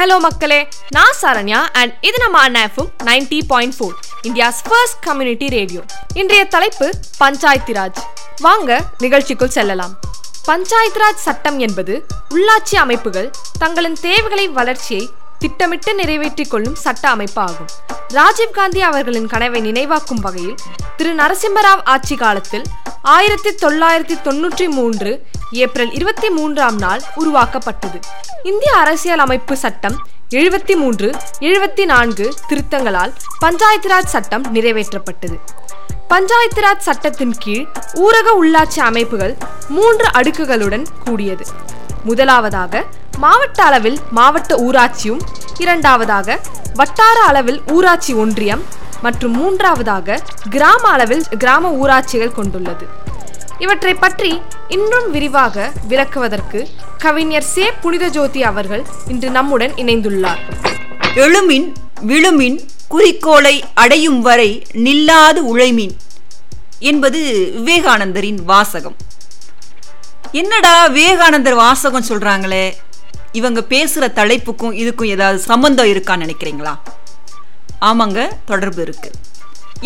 Hello மக்களே நான் Saranya and இது நம்ம அண்ணாஃபும் ninety point four India's first community radio இன்றைய தலைப்பு பஞ்சாயத்து ராஜ் வாங்க நிகழ்ச்சிக்குள் செல்லலாம். பஞ்சாயத்து ராஜ் சட்டம் என்பது உள்ளாட்சி அமைப்புகள் தங்களின் தேவைகளை வளர்ச்சியை திட்டமிட்டு நிறைவேற்றிக் கொள்ளும் சட்ட அமைப்பு ஆகும் ராஜீவ்காந்தி அவர்களின் கனவை நினைவாக்கும் வகையில் திரு நரசிம்மராவ் ஆட்சி காலத்தில் ஆயிரத்தி தொள்ளாயிரத்தி தொன்னூற்றி மூன்று ஏப்ரல் இருபத்தி மூன்றாம் நாள் உருவாக்கப்பட்டது. இந்திய அரசியல் அமைப்பு சட்டம் எழுபத்தி மூன்று எழுபத்தி நான்கு திருத்தங்களால் பஞ்சாயத்து ராஜ் சட்டம் நிறைவேற்றப்பட்டது. பஞ்சாயத்து ராஜ் சட்டத்தின் கீழ் ஊரக உள்ளாட்சி அமைப்புகள் மூன்று அடுக்குகளுடன் கூடியது. முதலாவதாக மாவட்ட அளவில் மாவட்ட ஊராட்சியும் இரண்டாவதாக வட்டார அளவில் ஊராட்சி ஒன்றியம் மற்றும் மூன்றாவதாக கிராம அளவில் கிராம ஊராட்சிகள் கொண்டுள்ளது. இவற்றை பற்றி இன்னும் விரிவாக விளக்குவதற்கு கவிஞர் சே. புனித ஜோதி அவர்கள் இன்று நம்முடன் இணைந்துள்ளார். எழுமின் விழுமின் குறிக்கோளை அடையும் வரை நில்லாது உழைமின் என்பது விவேகானந்தரின் வாசகம். என்னடா விவேகானந்தர் வாசகம் சொல்றாங்களே? இவங்க பேசுற தலைப்புக்கும் இதுக்கும் ஏதாவது சம்பந்தம் இருக்கான்னு நினைக்கிறீங்களா? ஆமாங்க தொடர்பு இருக்கு.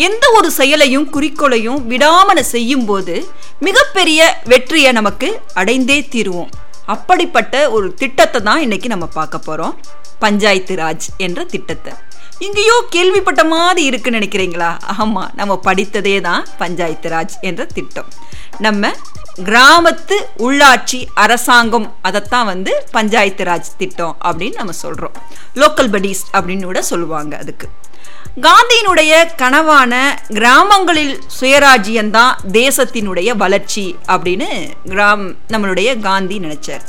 எந்த ஒரு செயலையும் குறிக்கோளையும் விடாமல் செய்யும் போது மிகப்பெரிய வெற்றியை நமக்கு அடைந்தே தீருவோம். அப்படிப்பட்ட ஒரு திட்டத்தை தான் இன்னைக்கு நம்ம பார்க்க போறோம். பஞ்சாயத்து ராஜ் என்ற திட்டத்தை. இங்கேயோ கேள்விப்பட்ட மாதிரி இருக்குன்னு நினைக்கிறீங்களா? ஆமாம் நம்ம படித்ததே தான் பஞ்சாயத்து ராஜ் என்ற திட்டம். நம்ம கிராமத்து உள்ளாட்சி அரசாங்கம் அதைத்தான் வந்து பஞ்சாயத்து ராஜ் திட்டம் அப்படின்னு நம்ம சொல்கிறோம் லோக்கல் படிஸ் அப்படின்னு கூட சொல்லுவாங்க அதுக்கு. காந்தியினுடைய கனவான கிராமங்களில் சுயராஜ்யம்தான் தேசத்தினுடைய வளர்ச்சி அப்படின்னு கிராம் நம்மளுடைய காந்தி நினைச்சார்.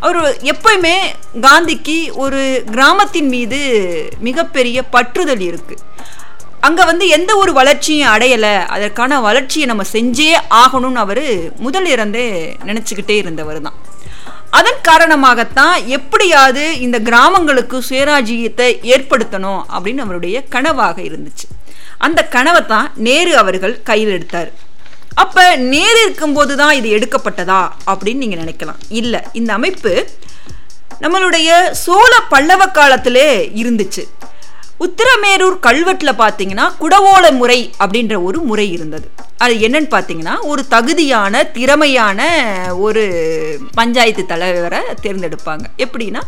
அவர் எப்பயுமே காந்திக்கு ஒரு கிராமத்தின் மீது மிகப்பெரிய பற்றுதல் இருக்கு. அங்கே வந்து எந்த ஒரு வளர்ச்சியும் அடையலை. அதற்கான வளர்ச்சியை நம்ம செஞ்சே ஆகணும்னு அவர் முதல் இருந்தே நினச்சிக்கிட்டே இருந்தவர் தான் அதன் காரணமாகத்தான் எப்படியாவது இந்த கிராமங்களுக்கு சுயராஜ்யத்தை ஏற்படுத்தணும் அப்படின்னு அவருடைய கனவாக இருந்துச்சு. அந்த கனவை தான் நேரு அவர்கள் கையில் எடுத்தார். அப்போ நேரு இருக்கும்போது தான் இது எடுக்கப்பட்டதா அப்படின்னு நீங்கள் நினைக்கலாம். இல்லை இந்த அமைப்பு நம்மளுடைய சோழ பல்லவ காலத்திலே இருந்துச்சு. உத்திரமேரூர் கல்வெட்டில் பார்த்தீங்கன்னா குடவோல முறை அப்படின்ற ஒரு முறை இருந்தது. அது என்னன்னு பார்த்தீங்கன்னா ஒரு தகுதியான திறமையான ஒரு பஞ்சாயத்து தலைவரை தேர்ந்தெடுப்பாங்க. எப்படின்னா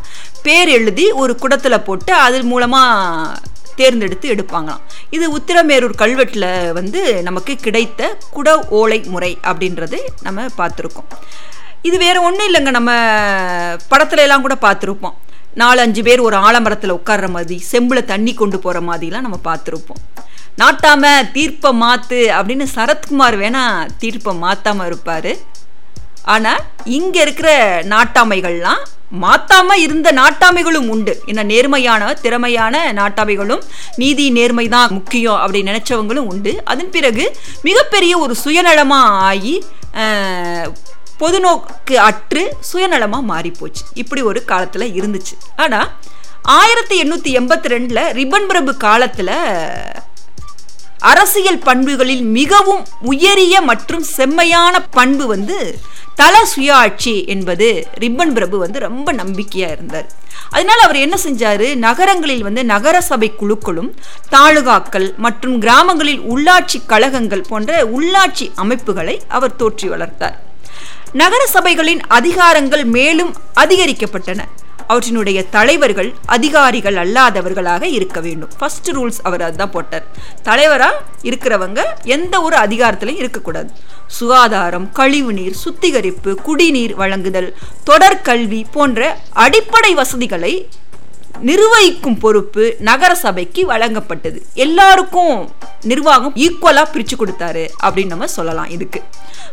பேர் எழுதி ஒரு குடத்தில் போட்டு அது மூலமாக தேர்ந்தெடுத்து எடுப்பாங்களாம். இது உத்திரமேரூர் கல்வெட்டில் வந்து நமக்கு கிடைத்த குட ஓலை முறை அப்படின்றது நம்ம பார்த்துருக்கோம். இது வேறு ஒன்றும் இல்லைங்க நம்ம படத்துல எல்லாம் கூட பார்த்துருப்போம். நாலஞ்சு பேர் ஒரு ஆலமரத்தில் உட்கார்ற மாதிரி செம்பில் தண்ணி கொண்டு போகிற மாதிரிலாம் நம்ம பார்த்துருப்போம். நாட்டாம தீர்ப்பை மாற்று அப்படின்னு சரத்குமார் வேணால் தீர்ப்பை மாற்றாமல் இருப்பார். ஆனால் இங்கே இருக்கிற நாட்டாமைகள்லாம் மாத்தாம இருந்த நாட்டாமைகளும் உண்டு. என்ன நேர்மையான திறமையான நாட்டாமைகளும் நீதி நேர்மை தான் முக்கியம் அப்படின்னு நினைச்சவங்களும் உண்டு. அதன் பிறகு மிகப்பெரிய ஒரு சுயநலமாக ஆகி பொதுநோக்கு அற்று சுயநலமாக மாறிப்போச்சு. இப்படி ஒரு காலத்தில் இருந்துச்சு. ஆனால் ஆயிரத்தி எண்ணூற்றி எண்பத்தி ரெண்டில் ரிப்பன் பிரபு காலத்தில் அரசியல் பண்புகளில் மிகவும் உயரிய மற்றும் செம்மையான பண்பு வந்து தல சுயாட்சி என்பது ரிப்பன் பிரபு வந்து ரொம்ப நம்பிக்கையாக இருந்தார். அதனால் அவர் என்ன செஞ்சார்? நகரங்களில் வந்து நகர சபை குழுக்களும் தாலுகாக்கள் மற்றும் கிராமங்களில் உள்ளாட்சி கழகங்கள் போன்ற உள்ளாட்சி அமைப்புகளை அவர் தோற்றி வளர்த்தார். நகர சபைகளின் அதிகாரங்கள் மேலும் அதிகரிக்கப்பட்டன. அவற்றினுடைய தலைவர்கள் அதிகாரிகள் அல்லாதவர்களாக இருக்க வேண்டும். ஃபர்ஸ்ட் ரூல்ஸ் அவர் அதுதான் போட்டார். தலைவராக இருக்கிறவங்க எந்த ஒரு அதிகாரத்திலையும் இருக்கக்கூடாது. சுகாதாரம் கழிவுநீர் சுத்திகரிப்பு குடிநீர் வழங்குதல் தொடர்கல்வி போன்ற அடிப்படை வசதிகளை நிர்வகிக்கும் பொறுப்பு நகர சபைக்கு வழங்கப்பட்டது. எல்லாருக்கும் நிர்வாகம் ஈக்குவலா பிரிச்சு கொடுத்தாரு அப்படின்னு நம்ம சொல்லலாம் இதுக்கு.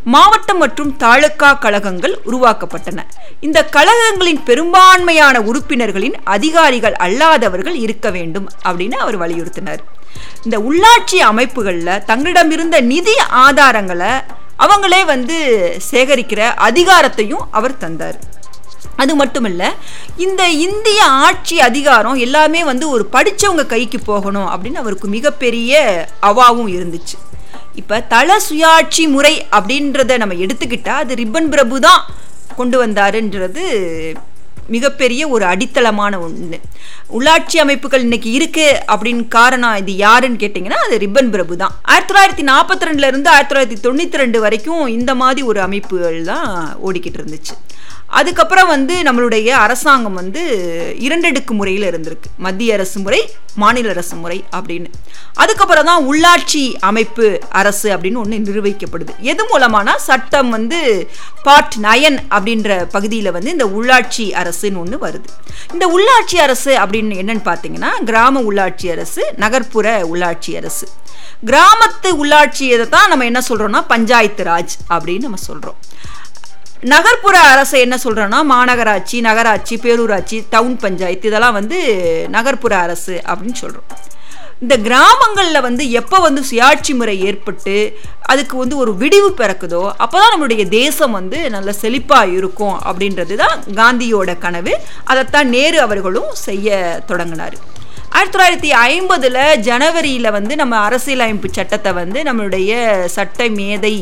மாவட்டம் மற்றும் தாலுக்கா கழகங்கள் உருவாக்கப்பட்டன. இந்த கழகங்களின் பெரும்பான்மையான உறுப்பினர்களின் அதிகாரிகள் அல்லாதவர்கள் இருக்க வேண்டும் அப்படின்னு அவர் வலியுறுத்தினார். இந்த உள்ளாட்சி அமைப்புகளில் தங்களிடமிருந்த நிதி ஆதாரங்களை அவங்களே வந்து சேகரிக்கிற அதிகாரத்தையும் அவர் தந்தார். அது மட்டுமல்ல இந்த இந்திய ஆட்சி அதிகாரம் எல்லாமே வந்து ஒரு படித்தவங்க கைக்கு போகணும் அப்படின்னு அவருக்கு மிகப்பெரிய அவாவும் இருந்துச்சு. இப்போ தல சுயாட்சி முறை அப்படின்றத நம்ம எடுத்துக்கிட்டால் அது ரிப்பன் பிரபு தான் கொண்டு வந்தாருன்றது மிகப்பெரிய ஒரு அடித்தளமான ஒன்று உள்ளாட்சி அமைப்புகள் இன்னைக்கு இருக்கு அப்படின்னு காரணம் இது யாருன்னு கேட்டிங்கன்னா அது ரிப்பன் பிரபு தான். ஆயிரத்தி தொள்ளாயிரத்தி நாற்பத்தி ரெண்டுல இருந்து ஆயிரத்தி தொள்ளாயிரத்தி தொண்ணூற்றி ரெண்டு வரைக்கும் இந்த மாதிரி ஒரு அமைப்புகள் தான் ஓடிக்கிட்டு இருந்துச்சு. அதுக்கப்புறம் வந்து நம்மளுடைய அரசாங்கம் வந்து இரண்டடுக்கு முறையில் இருந்திருக்கு. மத்திய அரசு முறை மாநில அரசு முறை அப்படின்னு. அதுக்கப்புறம் தான் உள்ளாட்சி அமைப்பு அரசு அப்படின்னு ஒன்று நிர்வகிக்கப்படுது. எது மூலமானா சட்டம் வந்து பார்ட் நயன் அப்படின்ற பகுதியில் வந்து இந்த உள்ளாட்சி அரசுன்னு ஒன்று வருது. இந்த உள்ளாட்சி அரசு அப்படின்னு என்னன்னு பார்த்தீங்கன்னா கிராம உள்ளாட்சி அரசு நகர்ப்புற உள்ளாட்சி அரசு. கிராமத்து உள்ளாட்சியை தான் நம்ம என்ன சொல்கிறோம்னா பஞ்சாயத்து ராஜ் அப்படின்னு நம்ம சொல்கிறோம் நகர்ப்புற அரசு என்ன சொல்கிறோன்னா மாநகராட்சி நகராட்சி பேரூராட்சி டவுன் பஞ்சாயத்து இதெல்லாம் வந்து நகர்ப்புற அரசு அப்படின்னு சொல்கிறோம் இந்த கிராமங்களில் வந்து எப்போ வந்து சுயாட்சி முறை ஏற்பட்டு அதுக்கு வந்து ஒரு விடிவு பிறக்குதோ அப்போ தான் நம்மளுடைய தேசம் வந்து நல்ல செழிப்பாக இருக்கும் அப்படின்றது தான் காந்தியோட கனவு. அதைத்தான் நேரு அவர்களும் செய்ய தொடங்கினார். ஆயிரத்தி தொள்ளாயிரத்தி ஐம்பதில் ஜனவரியில் வந்து நம்ம அரசியலமைப்பு சட்டத்தை வந்து நம்மளுடைய சட்ட மேதை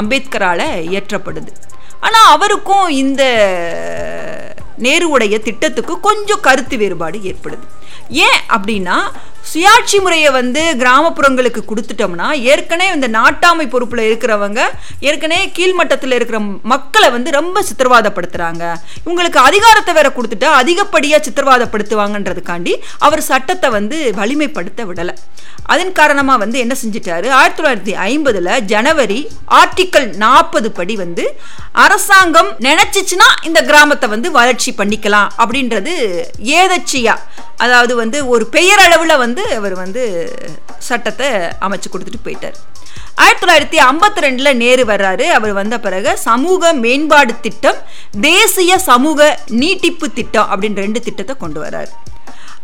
அம்பேத்கரால் இயற்றப்படுது. ஆனால் அவருக்கும் இந்த நேருவுடைய திட்டத்துக்கு கொஞ்சம் கருத்து வேறுபாடு ஏற்படுது. ஏன் அப்படின்னா சுயாட்சி முறையை வந்து கிராமப்புறங்களுக்கு கொடுத்துட்டோம்னா ஏற்கனவே இந்த நாட்டாமை பொறுப்பில் இருக்கிறவங்க ஏற்கனவே கீழ்மட்டத்தில் இருக்கிற மக்களை வந்து ரொம்ப சித்திரவாதப்படுத்துகிறாங்க இவங்களுக்கு அதிகாரத்தை வேற கொடுத்துட்டா அதிகப்படியாக சித்திரவாதப்படுத்துவாங்கன்றதுக்காண்டி அவர் சட்டத்தை வந்து வலிமைப்படுத்த விடலை. அதன் காரணமாக வந்து என்ன செஞ்சிட்டாரு? ஆயிரத்தி தொள்ளாயிரத்தி ஐம்பதில் ஜனவரி ஆர்டிக்கல் நாற்பது படி வந்து அரசாங்கம் நினச்சிச்சுன்னா இந்த கிராமத்தை வந்து வளர்ச்சி பண்ணிக்கலாம் அப்படின்றது ஏதச்சியா அதாவது வந்து ஒரு பெயரளவில் வந்து அவர் வந்து சட்டத்தை அமைச்சு கொடுத்துட்டு போயிட்டார். ஆயிரத்தி தொள்ளாயிரத்தி ஐம்பத்தி ரெண்டில் நேரு வர்றாரு. அவர் வந்த பிறகு சமூக மேம்பாடு திட்டம் தேசிய சமூக நீட்டிப்பு திட்டம் அப்படின்னு ரெண்டு திட்டத்தை கொண்டு வர்றாரு.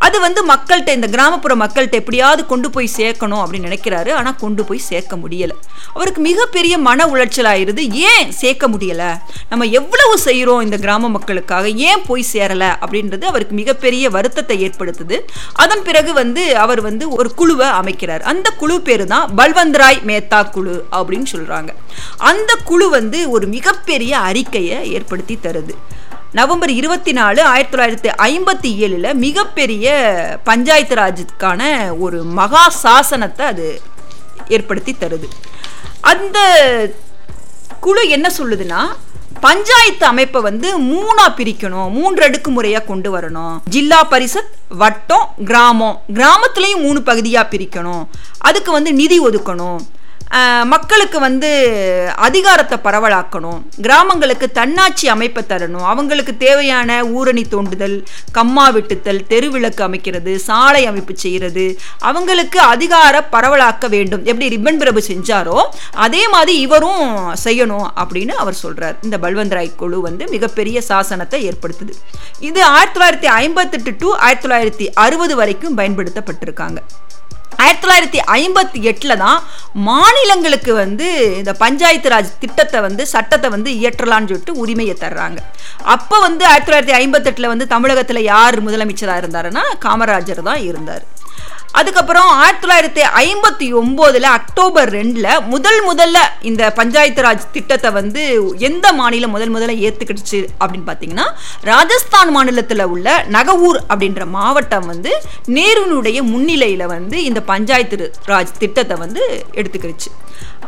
அது வந்து மக்கள்கிட்ட இந்த கிராமப்புற மக்கள்கிட்ட எப்படியாவது கொண்டு போய் சேர்க்கணும் அப்படின்னு நினைக்கிறாரு. ஆனால் கொண்டு போய் சேர்க்க முடியலை. அவருக்கு மிகப்பெரிய மன உளைச்சல் ஆயிருது ஏன் சேர்க்க முடியலை? நம்ம எவ்வளவு செய்கிறோம் இந்த கிராம மக்களுக்காக? ஏன் போய் சேரலை? அப்படின்றது அவருக்கு மிகப்பெரிய வருத்தத்தை ஏற்படுத்துது. அதன் பிறகு வந்து அவர் வந்து ஒரு குழுவை அமைக்கிறார். அந்த குழு பேரு தான் பல்வந்த்ராய் மேத்தா குழு அப்படின்னு சொல்கிறாங்க அந்த குழு வந்து ஒரு மிகப்பெரிய அறிக்கையை ஏற்படுத்தி தருது. நவம்பர் இருபத்தி நாலு ஆயிரத்தி தொள்ளாயிரத்தி ஐம்பத்தி ஏழில் மிகப்பெரிய பஞ்சாயத்து ராஜுக்கான ஒரு மகா சாசனத்தை அது ஏற்படுத்தி தருது. அந்த குழு என்ன சொல்லுதுன்னா பஞ்சாயத்து அமைப்பை வந்து மூணா பிரிக்கணும் மூன்று அடுக்கு முறையா கொண்டு வரணும். ஜில்லா பரிஷத் வட்டம் கிராமம். கிராமத்துலேயும் மூணு பகுதியா பிரிக்கணும். அதுக்கு வந்து நிதி ஒதுக்கணும். மக்களுக்கு வந்து அதிகாரத்தை பரவலாக்கணும். கிராமங்களுக்கு தன்னாட்சி அமைப்பை தரணும். அவங்களுக்கு தேவையான ஊரணி தோண்டுதல் கம்மா வெட்டுத்தல் தெருவிளக்கு அமைக்கிறது சாலை அமைப்பு செய்கிறது அவங்களுக்கு அதிகார பரவலாக்க வேண்டும். எப்படி ரிப்பன் பிரபு செஞ்சாரோ அதே மாதிரி இவரும் செய்யணும் அப்படின்னு அவர் சொல்கிறார் இந்த பல்வந்தராய் குழு வந்து மிகப்பெரிய சாசனத்தை ஏற்படுத்துது. இது ஆயிரத்தி தொள்ளாயிரத்தி ஐம்பத்தெட்டு டு ஆயிரத்தி தொள்ளாயிரத்தி அறுபது வரைக்கும் பயன்படுத்தப்பட்டிருக்காங்க. ஆயிரத்தி தொள்ளாயிரத்தி ஐம்பத்தி எட்டில் தான் மாநிலங்களுக்கு வந்து இந்த பஞ்சாயத்து ராஜ் திட்டத்தை வந்து சட்டத்தை வந்து இயற்றலான்னு சொல்லிட்டு உரிமையை தர்றாங்க. அப்போ வந்து ஆயிரத்தி தொள்ளாயிரத்தி ஐம்பத்தெட்டில் வந்து தமிழகத்தில் யார் முதலமைச்சராக இருந்தாருன்னா காமராஜர் தான் இருந்தார். அதுக்கப்புறம் ஆயிரத்தி தொள்ளாயிரத்தி ஐம்பத்தி ஒம்போதில் அக்டோபர் ரெண்டில் முதல் முதல்ல இந்த பஞ்சாயத்து ராஜ் திட்டத்தை வந்து எந்த மாநிலம் முதல் முதல்ல ஏற்றுக்கிடுச்சு அப்படின்னு பார்த்தீங்கன்னா ராஜஸ்தான் மாநிலத்தில் உள்ள நகவூர் அப்படின்ற மாவட்டம் வந்து நேருனுடைய முன்னிலையில் வந்து இந்த பஞ்சாயத்து ராஜ் திட்டத்தை வந்து எடுத்துக்கிடுச்சு.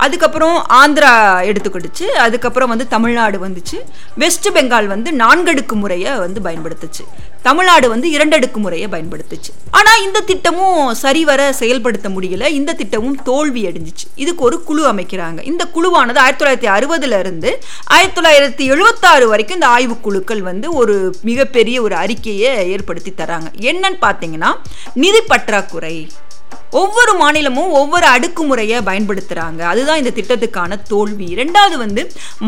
அதுக்கப்புறம் ஆந்திரா எடுத்துக்கிடுச்சு. அதுக்கப்புறம் வந்து தமிழ்நாடு வந்துச்சு. வெஸ்ட் பெங்கால் வந்து நான்கடுக்கு முறையை வந்து பயன்படுத்துச்சு. தமிழ்நாடு வந்து இரண்டடுக்கு முறையை பயன்படுத்துச்சு. ஆனால் இந்த திட்டமும் சரிவர செயல்படுத்த முடியல. இந்த திட்டமும் தோல்வி அடைஞ்சிச்சு. இதுக்கு ஒரு குழு அமைக்கிறாங்க. இந்த குழுவானது ஆயிரத்தி தொள்ளாயிரத்தி அறுபதுல இருந்து ஆயிரத்தி தொள்ளாயிரத்தி எழுபத்தாறு வரைக்கும் இந்த ஆய்வு குழுக்கள் வந்து ஒரு மிகப்பெரிய ஒரு அறிக்கையை ஏற்படுத்தி தராங்க. என்னன்னு பார்த்தீங்கன்னா நிதி பற்றாக்குறை. ஒவ்வொரு மாநிலமும் ஒவ்வொரு அடுக்குமுறையை பயன்படுத்துகிறாங்க அதுதான் இந்த திட்டத்துக்கான தோல்வி. ரெண்டாவது வந்து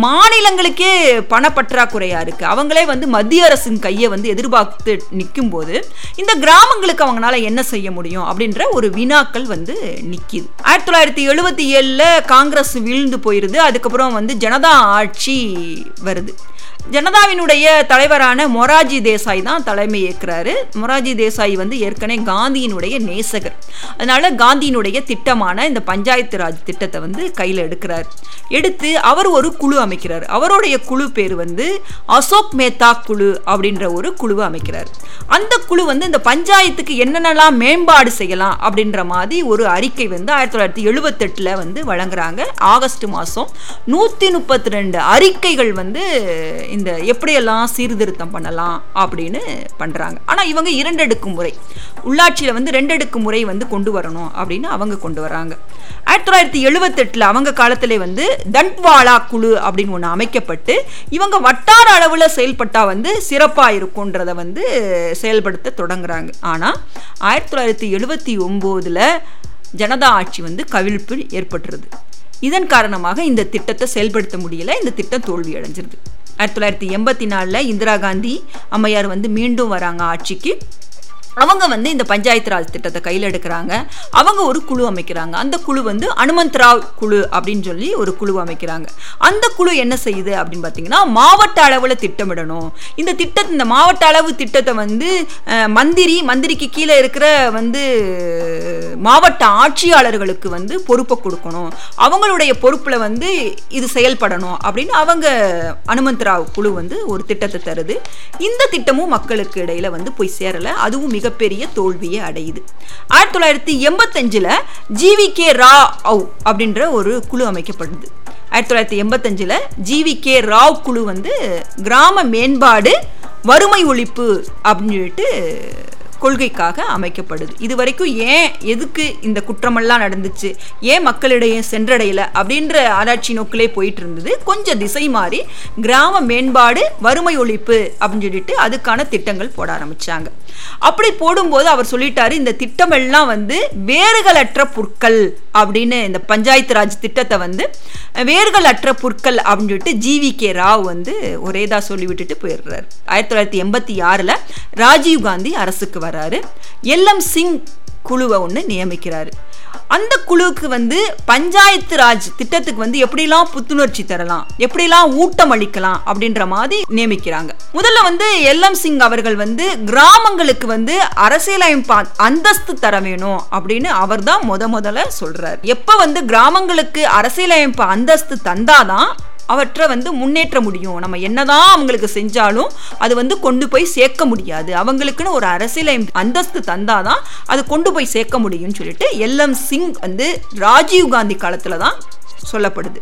மாநிலங்களுக்கே பணப்பற்றாக்குறையாக இருக்குது அவங்களே வந்து மத்திய அரசின் கையை வந்து எதிர்பார்த்து நிற்கும் போது இந்த கிராமங்களுக்கு அவங்களால என்ன செய்ய முடியும் அப்படின்ற ஒரு வினாக்கள் வந்து நிற்கிது ஆயிரத்தி தொள்ளாயிரத்தி எழுபத்தி ஏழில் காங்கிரஸ் வீழ்ந்து போயிருது. அதுக்கப்புறம் வந்து ஜனதா ஆட்சி வருது. ஜனதாவினுடைய தலைவரான மொராஜி தேசாய் தான் தலைமை ஏற்கிறாரு. மொராஜி தேசாய் வந்து ஏற்கனவே காந்தியினுடைய நேசகர். அதனால காந்தியினுடைய திட்டமான இந்த பஞ்சாயத்து ராஜ் திட்டத்தை வந்து கையில் எடுக்கிறார். எடுத்து அவர் ஒரு குழு அமைக்கிறார். அவருடைய குழு பேர் வந்து அசோக் மேத்தா குழு அப்படின்ற ஒரு குழுவை அமைக்கிறார். அந்த குழு வந்து இந்த பஞ்சாயத்துக்கு என்னென்னலாம் மேம்பாடு செய்யலாம் அப்படின்ற மாதிரி ஒரு அறிக்கை வந்து ஆயிரத்தி தொள்ளாயிரத்தி எழுபத்தெட்டில் வந்து வழங்குறாங்க. ஆகஸ்ட் மாதம் நூற்றி முப்பத்தி ரெண்டு அறிக்கைகள் வந்து இந்த எப்படியெல்லாம் சீர்திருத்தம் பண்ணலாம் அப்படின்னு பண்ணுறாங்க ஆனால் இவங்க இரண்டடுக்கு முறை. உள்ளாட்சியில் வந்து ரெண்டடுக்கு முறை வந்து கொண்டு வரணும் அப்படின்னு அவங்க கொண்டு வராங்க ஆயிரத்தி தொள்ளாயிரத்தி எழுபத்தெட்டில் அவங்க காலத்திலே வந்து தண்ட்வாலா குழு அப்படின்னு ஒன்று அமைக்கப்பட்டு இவங்க வட்டார அளவில் செயல்பட்டால் வந்து சிறப்பாக இருக்குன்றதை வந்து செயல்படுத்த தொடங்குறாங்க. ஆனால் ஆயிரத்தி தொள்ளாயிரத்தி எழுபத்தி ஒம்போதில் ஜனதா ஆட்சி வந்து கவிழ்ப்பு ஏற்பட்டுருது. இதன் காரணமாக இந்த திட்டத்தை செயல்படுத்த முடியல இந்த திட்டம் தோல்வி அடைஞ்சிருது ஆயிரத்தி தொள்ளாயிரத்தி எண்பத்தி நாலில் இந்திரா காந்தி அம்மையார் வந்து மீண்டும் வராங்க ஆட்சிக்கு. அவங்க வந்து இந்த பஞ்சாயத்து ராஜ் திட்டத்தை கையில் எடுக்கிறாங்க. அவங்க ஒரு குழு அமைக்கிறாங்க. அந்த குழு வந்து அனுமந்த் ராவ் குழு அப்படின்னு சொல்லி ஒரு குழு அமைக்கிறாங்க. அந்த குழு என்ன செய்யுது அப்படின்னு பார்த்தீங்கன்னா மாவட்ட அளவில் திட்டமிடணும். இந்த திட்டத்தை இந்த மாவட்ட அளவு திட்டத்தை வந்து மந்திரி மந்திரிக்கு கீழே இருக்கிற வந்து மாவட்ட ஆட்சியாளர்களுக்கு வந்து பொறுப்பை கொடுக்கணும். அவங்களுடைய பொறுப்பில் வந்து இது செயல்படணும் அப்படின்னு அவங்க அனுமந்த் ராவ் குழு வந்து ஒரு திட்டத்தை தருது. இந்த திட்டமும் மக்களுக்கு இடையில் வந்து போய் சேரலை. அதுவும் மிகப்பெரிய தோல்வியை அடையுது. ஆயிரத்தி தொள்ளாயிரத்தி எண்பத்தஞ்சில் ஜிவி கே ரா அவ் அப்படின்ற ஒரு குழு அமைக்கப்படுது. ஆயிரத்தி தொள்ளாயிரத்தி எண்பத்தஞ்சில் ஜிவி கே ராவ் குழு வந்து கிராம மேம்பாடு வறுமை ஒழிப்பு அப்படின்னு சொல்லிட்டு கொள்கைக்காக அமைக்கப்படுது. இது வரைக்கும் ஏன் எதுக்கு இந்த குற்றமெல்லாம் நடந்துச்சு ஏன் மக்களிடையே சென்றடையலை அப்படின்ற ஆராய்ச்சி நோக்கிலே போயிட்டு இருந்தது கொஞ்சம் திசை மாறி கிராம மேம்பாடு வறுமை ஒழிப்பு அப்படின்னு சொல்லிட்டு அதுக்கான திட்டங்கள் போட ஆரம்பித்தாங்க அப்படி போடும்போது அவர் சொல்லிட்டாரு இந்த திட்டமெல்லாம் வந்து வேர்களற்ற புற்கள் அப்படின்னு இந்த பஞ்சாயத்து ராஜ் திட்டத்தை வந்து வேர்களற்ற புற்கள் அப்படின்னு சொல்லிட்டு ஜிவி கே ராவ் வந்து ஒரேதா சொல்லி விட்டுட்டு போயிடுறாரு. ஆயிரத்தி தொள்ளாயிரத்தி எண்பத்தி ஆறில் ராஜீவ் காந்தி அரசுக்கு வராரு. எல்எம் சிங் குழுவை ஒன்று நியமிக்கிறாரு. அந்த குழுவுக்கு வந்து பஞ்சாயத்து ராஜ் திட்டத்துக்கு வந்து எப்படிலாம் புத்துணர்ச்சி தரலாம் எப்படிலாம் ஊட்டம் அளிக்கலாம் அப்படின்ற மாதிரி நியமிக்கிறாங்க. முதல்ல வந்து எல்எம் சிங் அவர்கள் வந்து கிராமங்களுக்கு வந்து அரசியலமைப்பு அந்தஸ்து தர வேணும் அப்படின்னு அவர் தான் முத முதல்ல சொல்றாரு. எப்ப வந்து கிராமங்களுக்கு அரசியலமைப்பு அந்தஸ்து தந்தாதான் அவற்றை வந்து முன்னேற்ற முடியும். நம்ம என்னதான் அவங்களுக்கு செஞ்சாலும் அது வந்து கொண்டு போய் சேர்க்க முடியாது. அவங்களுக்குன்னு ஒரு அரசியலை அந்தஸ்து தந்தாதான் அது கொண்டு போய் சேர்க்க முடியும்னு சொல்லிட்டு எல்எம் சிங் வந்து ராஜீவ் காந்தி காலத்துல தான் சொல்லப்படுது.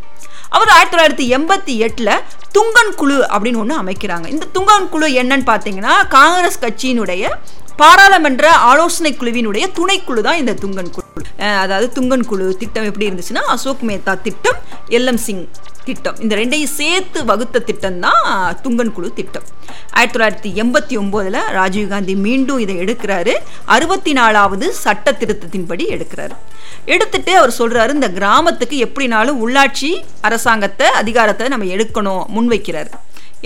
அவர் ஆயிரத்தி தொள்ளாயிரத்தி எண்பத்தி எட்டில் துங்கன் குழு அப்படின்னு ஒன்று அமைக்கிறாங்க. இந்த துங்கன் குழு என்னன்னு பார்த்தீங்கன்னா காங்கிரஸ் கட்சியினுடைய பாராளுமன்ற ஆலோசனை குழுவினுடைய துணைக்குழு தான் இந்த துங்கன் குழு. அதாவது துங்கன் குழு திட்டம் எப்படி இருந்துச்சுன்னா அசோக் மேத்தா திட்டம் எல்எம் சிங் திட்டம். இந்த ரெண்டையும் சேர்த்து வகுத்த திட்டம் தான் துங்கன் குழு திட்டம். ஆயிரத்தி தொள்ளாயிரத்தி எண்பத்தி ஒம்போதில் ராஜீவ்காந்தி மீண்டும் இதை எடுக்கிறாரு. அறுபத்தி நாலாவது சட்ட திருத்தத்தின்படி எடுக்கிறாரு. எடுத்துட்டு அவர் சொல்றாரு இந்த கிராமத்துக்கு எப்படினாலும் உள்ளாட்சி அரசாங்கத்தை அதிகாரத்தை நம்ம எடுக்கணும் முன்வைக்கிறார்.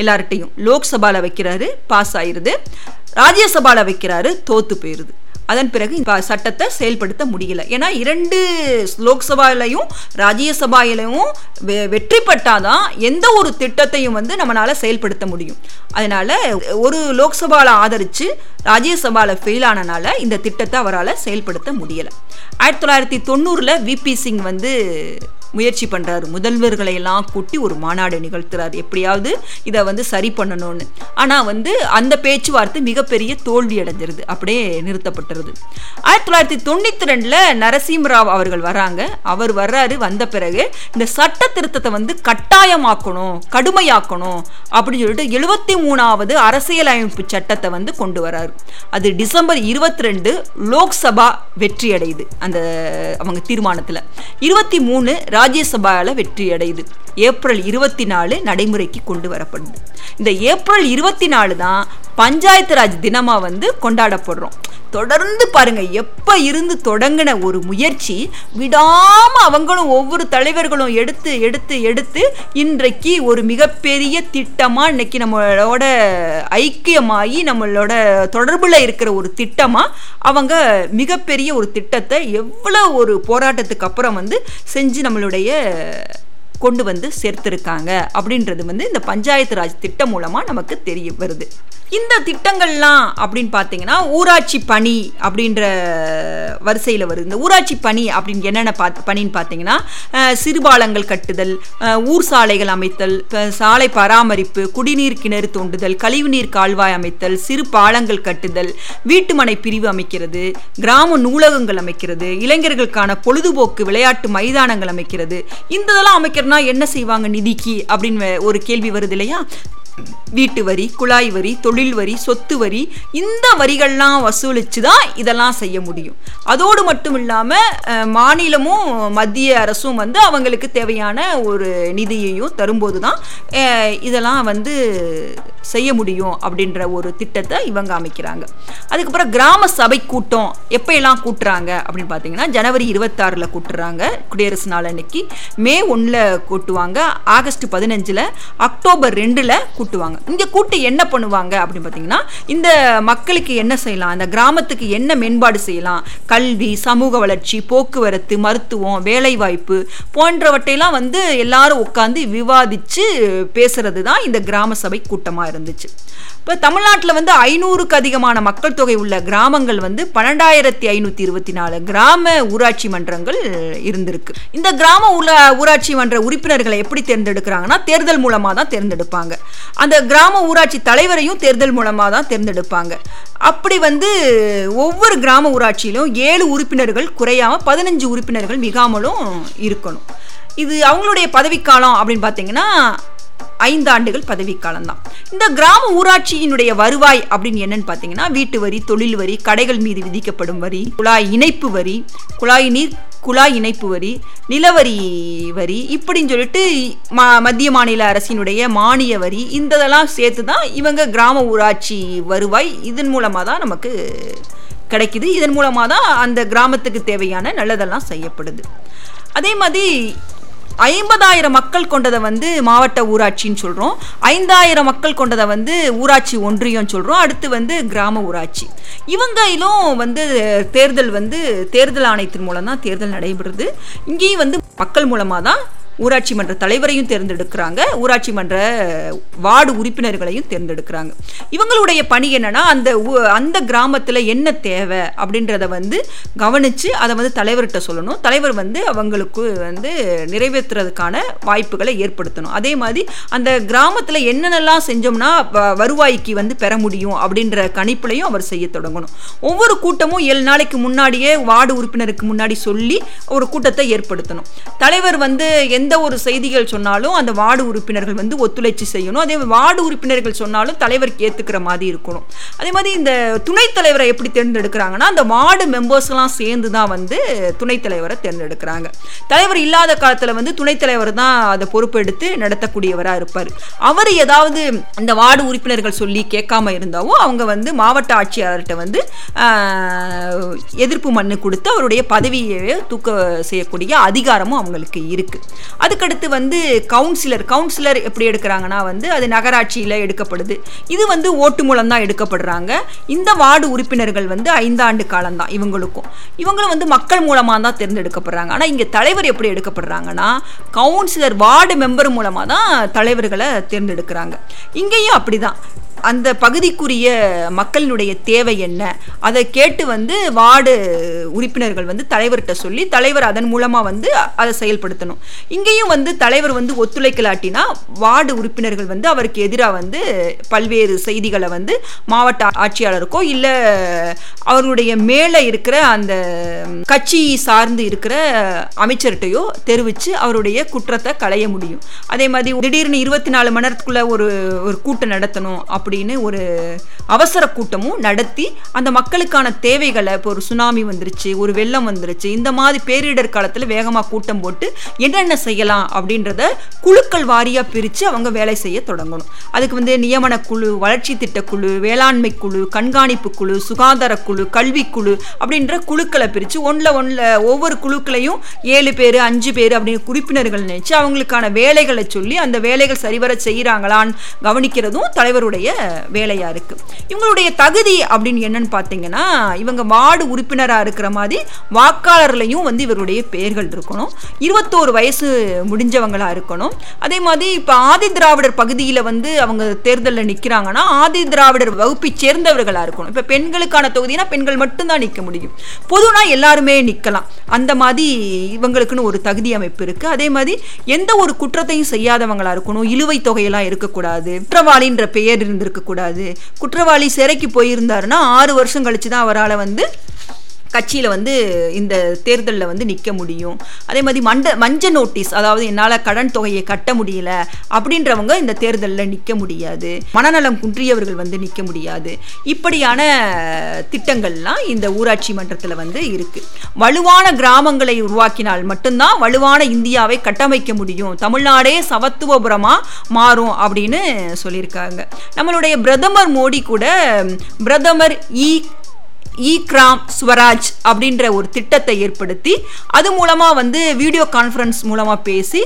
எல்லார்ட்டையும் லோக்சபாவில் வைக்கிறாரு பாஸ் ஆயிடுது ராஜ்யசபாவில் வைக்கிறாரு தோத்து போயிடுது அதன் பிறகு சட்டத்தை செயல்படுத்த முடியல. ஏன்னா இரண்டு லோக்சபாலையும் ராஜ்யசபாலையும் வெ- வெற்றி பட்டாதான் எந்த ஒரு திட்டத்தையும் வந்து நம்மளால செயல்படுத்த முடியும். அதனால ஒரு லோக்சபால ஆதரிச்சு ராஜ்யசபால ஃபெயில் ஆனனால இந்த திட்டத்தை அவரால் செயல்படுத்த முடியல. ஆயிரத்தி தொள்ளாயிரத்தி தொண்ணூறுல விபி சிங் வந்து முயற்சி பண்றாரு. முதல்வர்களை எல்லாம் கூட்டி ஒரு மாநாடு நிகழ்த்துறாரு. எப்படியாவது இதை வந்து சரி பண்ணணும்னு. ஆனா வந்து அந்த பேச்சுவார்த்தை மிகப்பெரிய தோல்வி அடைஞ்சிருது. அப்படியே நிறுத்தப்பட்டுருது. ஆயிரத்தி தொள்ளாயிரத்தி தொண்ணூத்தி ரெண்டுல நரசிம்மராவ் அவர்கள் வராங்க. அவர் வர்றாரு வந்த பிறகு இந்த சட்ட திருத்தத்தை வந்து கட்டாயமாக்கணும் கடுமையாக்கணும் அப்படின்னு சொல்லிட்டு எழுபத்தி மூணாவது அரசியலமைப்பு சட்டத்தை வந்து கொண்டு வராரு. அது டிசம்பர் இருபத்தி ரெண்டு லோக்சபா வெற்றி அடையுது அந்த அவங்க தீர்மானத்துல. இருபத்தி மூணு ராஜ்யசபாவில் வெற்றி அடையுது ஏப்ரல் இருபத்தி நாலு நடைமுறைக்கு கொண்டு வரப்படுது. இந்த ஏப்ரல் இருபத்தி நாலு தான் பஞ்சாயத்து ராஜ் தினமாக வந்து கொண்டாடப்படுறோம். தொடர்ந்து பாருங்க எப்போ இருந்து தொடங்கின ஒரு முயற்சி விடாமல் அவங்களும் ஒவ்வொரு தலைவர்களும் எடுத்து எடுத்து எடுத்து இன்றைக்கு ஒரு மிகப்பெரிய திட்டமாக இன்னைக்கு நம்மளோட ஐக்கியமாகி நம்மளோட தொடர்பில் இருக்கிற ஒரு திட்டமாக அவங்க மிகப்பெரிய ஒரு திட்டத்தை எவ்வளோ ஒரு போராட்டத்துக்கு அப்புறம் வந்து செஞ்சு நம்மளுடைய கொண்டு வந்து சேர்த்திருக்காங்க அப்படின்றது வந்து இந்த பஞ்சாயத்து ராஜ் திட்டம் மூலமாக நமக்கு தெரிய வருது. இந்த திட்டங்கள்லாம் அப்படின்னு பார்த்தீங்கன்னா ஊராட்சி பணி அப்படின்ற வரிசையில் வருது. இந்த ஊராட்சி பணி அப்படின்னு என்னென்ன பார்த்து பணின்னு பார்த்தீங்கன்னா சிறுபாலங்கள் கட்டுதல் ஊர் சாலைகள் அமைத்தல் சாலை பராமரிப்பு குடிநீர் கிணறு தோண்டுதல் கழிவுநீர் கால்வாய் அமைத்தல் சிறு பாலங்கள் கட்டுதல் வீட்டுமனை பிரிவு அமைக்கிறது கிராம நூலகங்கள் அமைக்கிறது இளைஞர்களுக்கான பொழுதுபோக்கு விளையாட்டு மைதானங்கள் அமைக்கிறது. இந்த இதெல்லாம் அமைக்கிறதுனா என்ன செய்வாங்க நிதிக்கு? அப்படின்னு ஒரு கேள்வி வருது இல்லையா? வீட்டு வரி குழாய் வரி தொழில் வரி சொத்து வரி இந்த வரிகள்லாம் வசூலித்து தான் இதெல்லாம் செய்ய முடியும். அதோடு மட்டும் இல்லாமல் மாநிலமும் மத்திய அரசும் வந்து அவங்களுக்கு தேவையான ஒரு நிதியையும் தரும்போது தான் இதெல்லாம் வந்து செய்ய முடியும் அப்படின்ற ஒரு திட்டத்தை இவங்க அமைக்கிறாங்க. அதுக்கப்புறம் கிராம சபை கூட்டம் எப்பயெல்லாம் கூட்டுறாங்க அப்படின்னு பார்த்தீங்கன்னா ஜனவரி இருபத்தாறில் கூட்டுறாங்க குடியரசு நாள் அன்னைக்கு. மே ஒன்றில் கூட்டுவாங்க ஆகஸ்ட் பதினஞ்சில் அக்டோபர் ரெண்டில் கூட்டுவாங்க. இங்கே கூட்டு என்ன பண்ணுவாங்க அப்படின்னு பார்த்தீங்கன்னா இந்த மக்களுக்கு என்ன செய்யலாம் இந்த கிராமத்துக்கு என்ன மேம்பாடு செய்யலாம் கல்வி சமூக வளர்ச்சி போக்குவரத்து மருத்துவம் வேலைவாய்ப்பு போன்றவற்றையெல்லாம் வந்து எல்லாரும் உட்காந்து விவாதித்து பேசுகிறது தான் இந்த கிராம சபை கூட்டமாக இருந்துச்சு. இப்போ தமிழ்நாட்டில் வந்து ஐநூறுக்கு அதிகமான மக்கள் தொகை உள்ள கிராமங்கள் வந்து பன்னெண்டாயிரத்தி ஐநூற்றி இருபத்தி நாலு கிராம ஊராட்சி மன்றங்கள் இருந்திருக்கு. இந்த கிராம உள்ள ஊராட்சி மன்ற உறுப்பினர்களை எப்படி தேர்ந்தெடுக்கிறாங்கன்னா தேர்தல் மூலமாக தான் தேர்ந்தெடுப்பாங்க. அந்த கிராம ஊராட்சி தலைவரையும் தேர்தல் மூலமாக தான் தேர்ந்தெடுப்பாங்க. அப்படி வந்து ஒவ்வொரு கிராம ஊராட்சியிலும் ஏழு உறுப்பினர்கள் குறையாமல் பதினஞ்சு உறுப்பினர்கள் மிகாமலும் இருக்கணும். இது அவங்களுடைய பதவிக்காலம் அப்படின்னு பார்த்தீங்கன்னா ஐந்து ஆண்டுகள் பதவிக்காலம் தான் இந்த கிராம ஊராட்சியினுடைய வருவாய் அப்படின்னு என்னன்னு பார்த்தீங்கன்னா வீட்டு வரி தொழில் வரி கடைகள் மீது விதிக்கப்படும் வரி குழாய் இணைப்பு வரி குழாய் நீர் குழாய் இணைப்பு வரி நிலவரி வரி இப்படின்னு சொல்லிட்டு மா மத்திய மாநில அரசினுடைய மானிய வரி இந்த இதெல்லாம் சேர்த்து தான் இவங்க கிராம ஊராட்சி வருவாய். இதன் மூலமாக தான் நமக்கு கிடைக்குது. இதன் மூலமாக தான் அந்த கிராமத்துக்கு தேவையான நல்லதெல்லாம் செய்யப்படுது. அதே மாதிரி ஐம்பதாயிரம் மக்கள் கொண்டதை வந்து மாவட்ட ஊராட்சின்னு சொல்கிறோம் ஐந்தாயிரம் மக்கள் கொண்டதை வந்து ஊராட்சி ஒன்றியம் சொல்கிறோம் அடுத்து வந்து கிராம ஊராட்சி. இவங்களும் வந்து தேர்தல் வந்து தேர்தல் ஆணையத்தின் மூலம் தான் தேர்தல் நடைபெறுது. இங்கேயும் வந்து மக்கள் மூலமாக தான் ஊராட்சி மன்ற தலைவரையும் தேர்ந்தெடுக்கிறாங்க. ஊராட்சி மன்ற வார்டு உறுப்பினர்களையும் தேர்ந்தெடுக்கிறாங்க. இவங்களுடைய பணி என்னன்னா அந்த ஊ- அந்த கிராமத்தில் என்ன தேவை அப்படின்றத வந்து கவனித்து அதை வந்து தலைவர்கிட்ட சொல்லணும். தலைவர் வந்து அவங்களுக்கு வந்து நிறைவேற்றுறதுக்கான வாய்ப்புகளை ஏற்படுத்தணும். அதே மாதிரி அந்த கிராமத்தில் என்னென்னலாம் செஞ்சோம்னா வ- வருவாய்க்கு வந்து பெற முடியும் அப்படின்ற கணிப்புலையும் அவர் செய்ய தொடங்கணும். ஒவ்வொரு கூட்டமும் ஏழு நாளைக்கு முன்னாடியே வார்டு உறுப்பினருக்கு முன்னாடி சொல்லி ஒரு கூட்டத்தை ஏற்படுத்தணும். தலைவர் வந்து எந்த எந்த ஒரு செய்திகள் சொன்னாலும் அந்த வார்டு உறுப்பினர்கள் வந்து ஒத்துழைச்சி செய்யணும். அதே மாதிரி வார்டு உறுப்பினர்கள் சொன்னாலும் தலைவருக்கு ஏற்றுக்கிற மாதிரி இருக்கணும். அதே மாதிரி இந்த துணைத் தலைவரை எப்படி தேர்ந்தெடுக்கிறாங்கன்னா அந்த வார்டு மெம்பர்ஸ்லாம் சேர்ந்து தான் வந்து துணைத் தலைவரை தேர்ந்தெடுக்கிறாங்க. தலைவர் இல்லாத காலத்தில் வந்து துணைத் தலைவர் தான் அதை பொறுப்பெடுத்து நடத்தக்கூடியவராக இருப்பார். அவர் ஏதாவது இந்த வார்டு உறுப்பினர்கள் சொல்லி கேட்காம இருந்தாவோ அவங்க வந்து மாவட்ட ஆட்சியாளர்கிட்ட வந்து எதிர்ப்பு மண்ணு கொடுத்து அவருடைய பதவியை தூக்க செய்யக்கூடிய அதிகாரமும் அவங்களுக்கு இருக்குது அதுக்கடுத்து வந்து கவுன்சிலர் கவுன்சிலர் எப்படி எடுக்கிறாங்கன்னா வந்து அது நகராட்சியில் எடுக்கப்படுது. இது வந்து ஓட்டு மூலம் தான் எடுக்கப்படுறாங்க. இந்த வார்டு உறுப்பினர்கள் வந்து ஐந்தாண்டு காலம் தான் இவங்களுக்கும். இவங்களும் வந்து மக்கள் மூலமாக தான் தேர்ந்தெடுக்கப்படுறாங்க. ஆனால் இங்கே தலைவர் எப்படி எடுக்கப்படுறாங்கன்னா கவுன்சிலர் வார்டு மெம்பர் மூலமாக தான் தலைவர்களை தேர்ந்தெடுக்கிறாங்க. இங்கேயும் அப்படிதான். அந்த பகுதிக்குரிய மக்களினுடைய தேவை என்ன? அதை கேட்டு வந்து வார்டு உறுப்பினர்கள் வந்து தலைவர்கிட்ட சொல்லி தலைவர் அதன் மூலமாக வந்து அதை செயல்படுத்தணும். இங்கேயும் வந்து தலைவர் வந்து ஒத்துழைக்கலாட்டினா வார்டு உறுப்பினர்கள் வந்து அவருக்கு எதிராக வந்து பல்வேறு செய்திகளை வந்து மாவட்ட ஆட்சியாளருக்கோ இல்லை அவருடைய மேலே இருக்கிற அந்த கட்சி சார்ந்து இருக்கிற அமைச்சர்கிட்டையோ தெரிவித்து அவருடைய குற்றத்தை களைய முடியும். அதே மாதிரி திடீர்னு இருபத்தி நாலு மணி நேரத்துக்குள்ளே ஒரு ஒரு கூட்டம் நடத்தணும் அப்படி அப்படின்னு ஒரு அவசர கூட்டமும் நடத்தி அந்த மக்களுக்கான தேவைகளை இப்போ ஒரு சுனாமி வந்துருச்சு ஒரு வெள்ளம் வந்துருச்சு இந்த மாதிரி பேரிடர் காலத்தில் வேகமாக கூட்டம் போட்டு என்னென்ன செய்யலாம் அப்படின்றத குழுக்கள் வாரியாக பிரித்து அவங்க வேலை செய்ய தொடங்கணும். அதுக்கு வந்து நியமன குழு வளர்ச்சி திட்டக்குழு வேளாண்மை குழு கண்காணிப்பு குழு சுகாதார குழு கல்விக்குழு அப்படின்ற குழுக்களை பிரித்து ஒன்றில் ஒன்றில் ஒவ்வொரு குழுக்களையும் ஏழு பேர் அஞ்சு பேர் அப்படின்னு உறுப்பினர்கள் நினைச்சு அவங்களுக்கான வேலைகளை சொல்லி அந்த வேலைகள் சரிவர செய்கிறாங்களான்னு கவனிக்கிறதும் தலைவருடைய வேலையா இருக்கு. இவங்களுடைய தகுதி அப்படின்னு என்னன்னு பார்த்தீங்கன்னா இவங்க வார்டு உறுப்பினராக இருக்கிற மாதிரி வாக்காளர்லையும் வந்து இவருடைய பெயர்கள் இருக்கணும். இருபத்தோரு வயசு முடிஞ்சவங்களா இருக்கணும். அதே மாதிரி இப்போ ஆதி திராவிடர் பகுதியில் வந்து அவங்க தேர்தலில் நிற்கிறாங்கன்னா ஆதி திராவிடர் வகுப்பை சேர்ந்தவர்களா இருக்கணும். இப்போ பெண்களுக்கான தொகுதினா பெண்கள் மட்டும்தான் நிற்க முடியும். பொதுனா எல்லாருமே நிற்கலாம் அந்த மாதிரி இவங்களுக்குன்னு ஒரு தகுதி அமைப்பு இருக்கு. அதே மாதிரி எந்த ஒரு குற்றத்தையும் செய்யாதவங்களா இருக்கணும். இழுவை தொகையெல்லாம் இருக்கக்கூடாது. குற்றவாளின்ற பெயர் இருந்து கூடாது குற்றவாளி சிறைக்கு போயிருந்தாருன்னா ஆறு வருஷம் கழிச்சு தான் அவரால் வந்து கட்சியில் வந்து இந்த தேர்தலில் வந்து நிற்க முடியும். அதே மாதிரி மண்ட மஞ்ச நோட்டீஸ் அதாவது என்னால் கடன் தொகையை கட்ட முடியல அப்படின்றவங்க இந்த தேர்தலில் நிற்க முடியாது. மனநலம் குன்றியவர்கள் வந்து நிற்க முடியாது. இப்படியான திட்டங்கள்லாம் இந்த ஊராட்சி மன்றத்தில் வந்து இருக்குது வலுவான கிராமங்களை உருவாக்கினால் மட்டும்தான் வலுவான இந்தியாவை கட்டமைக்க முடியும். தமிழ்நாடே சமத்துவபுரமாக மாறும் அப்படின்னு சொல்லியிருக்காங்க. நம்மளுடைய பிரதமர் மோடி கூட பிரதமர் இ இ கிராம் ஸ்வராஜ் அப்படின்ற ஒரு திட்டத்தை ஏற்படுத்தி அது மூலமாக வந்து வீடியோ கான்ஃபரன்ஸ் மூலமாக பேசி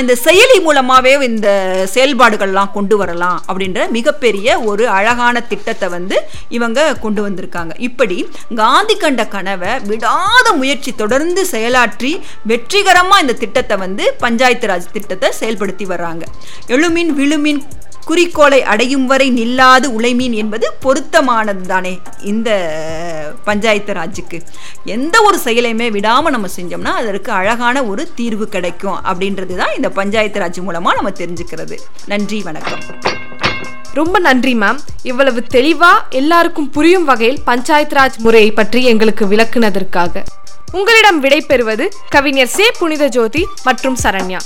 இந்த செயலி மூலமாகவே இந்த செயல்பாடுகள்லாம் கொண்டு வரலாம் அப்படின்ற மிகப்பெரிய ஒரு அழகான திட்டத்தை வந்து இவங்க கொண்டு வந்திருக்காங்க. இப்படி காந்தி கண்ட கனவை விடாத முயற்சி தொடர்ந்து செயலாற்றி வெற்றிகரமாக இந்த திட்டத்தை வந்து பஞ்சாயத்து ராஜ் திட்டத்தை செயல்படுத்தி வர்றாங்க. எழுமின் விழுமின் குறிக்கோளை அடையும் வரை நில்லாது உழைமீன் என்பது பொருத்தமானது தானே இந்த பஞ்சாயத்து ராஜுக்கு. எந்த ஒரு செயலையுமே விடாமல் நம்ம செஞ்சோம்னா அதற்கு அழகான ஒரு தீர்வு கிடைக்கும் அப்படின்றது தான் இந்த பஞ்சாயத்து ராஜ் மூலமாக நம்ம தெரிஞ்சுக்கிறது. நன்றி வணக்கம். ரொம்ப நன்றி மேம் இவ்வளவு தெளிவா எல்லாருக்கும் புரியும் வகையில் பஞ்சாயத் ராஜ் முறையை பற்றி எங்களுக்கு விளக்குனதற்காக. உங்களிடம் விடை பெறுவது கவிஞர் சே. புனித ஜோதி மற்றும் சரண்யா.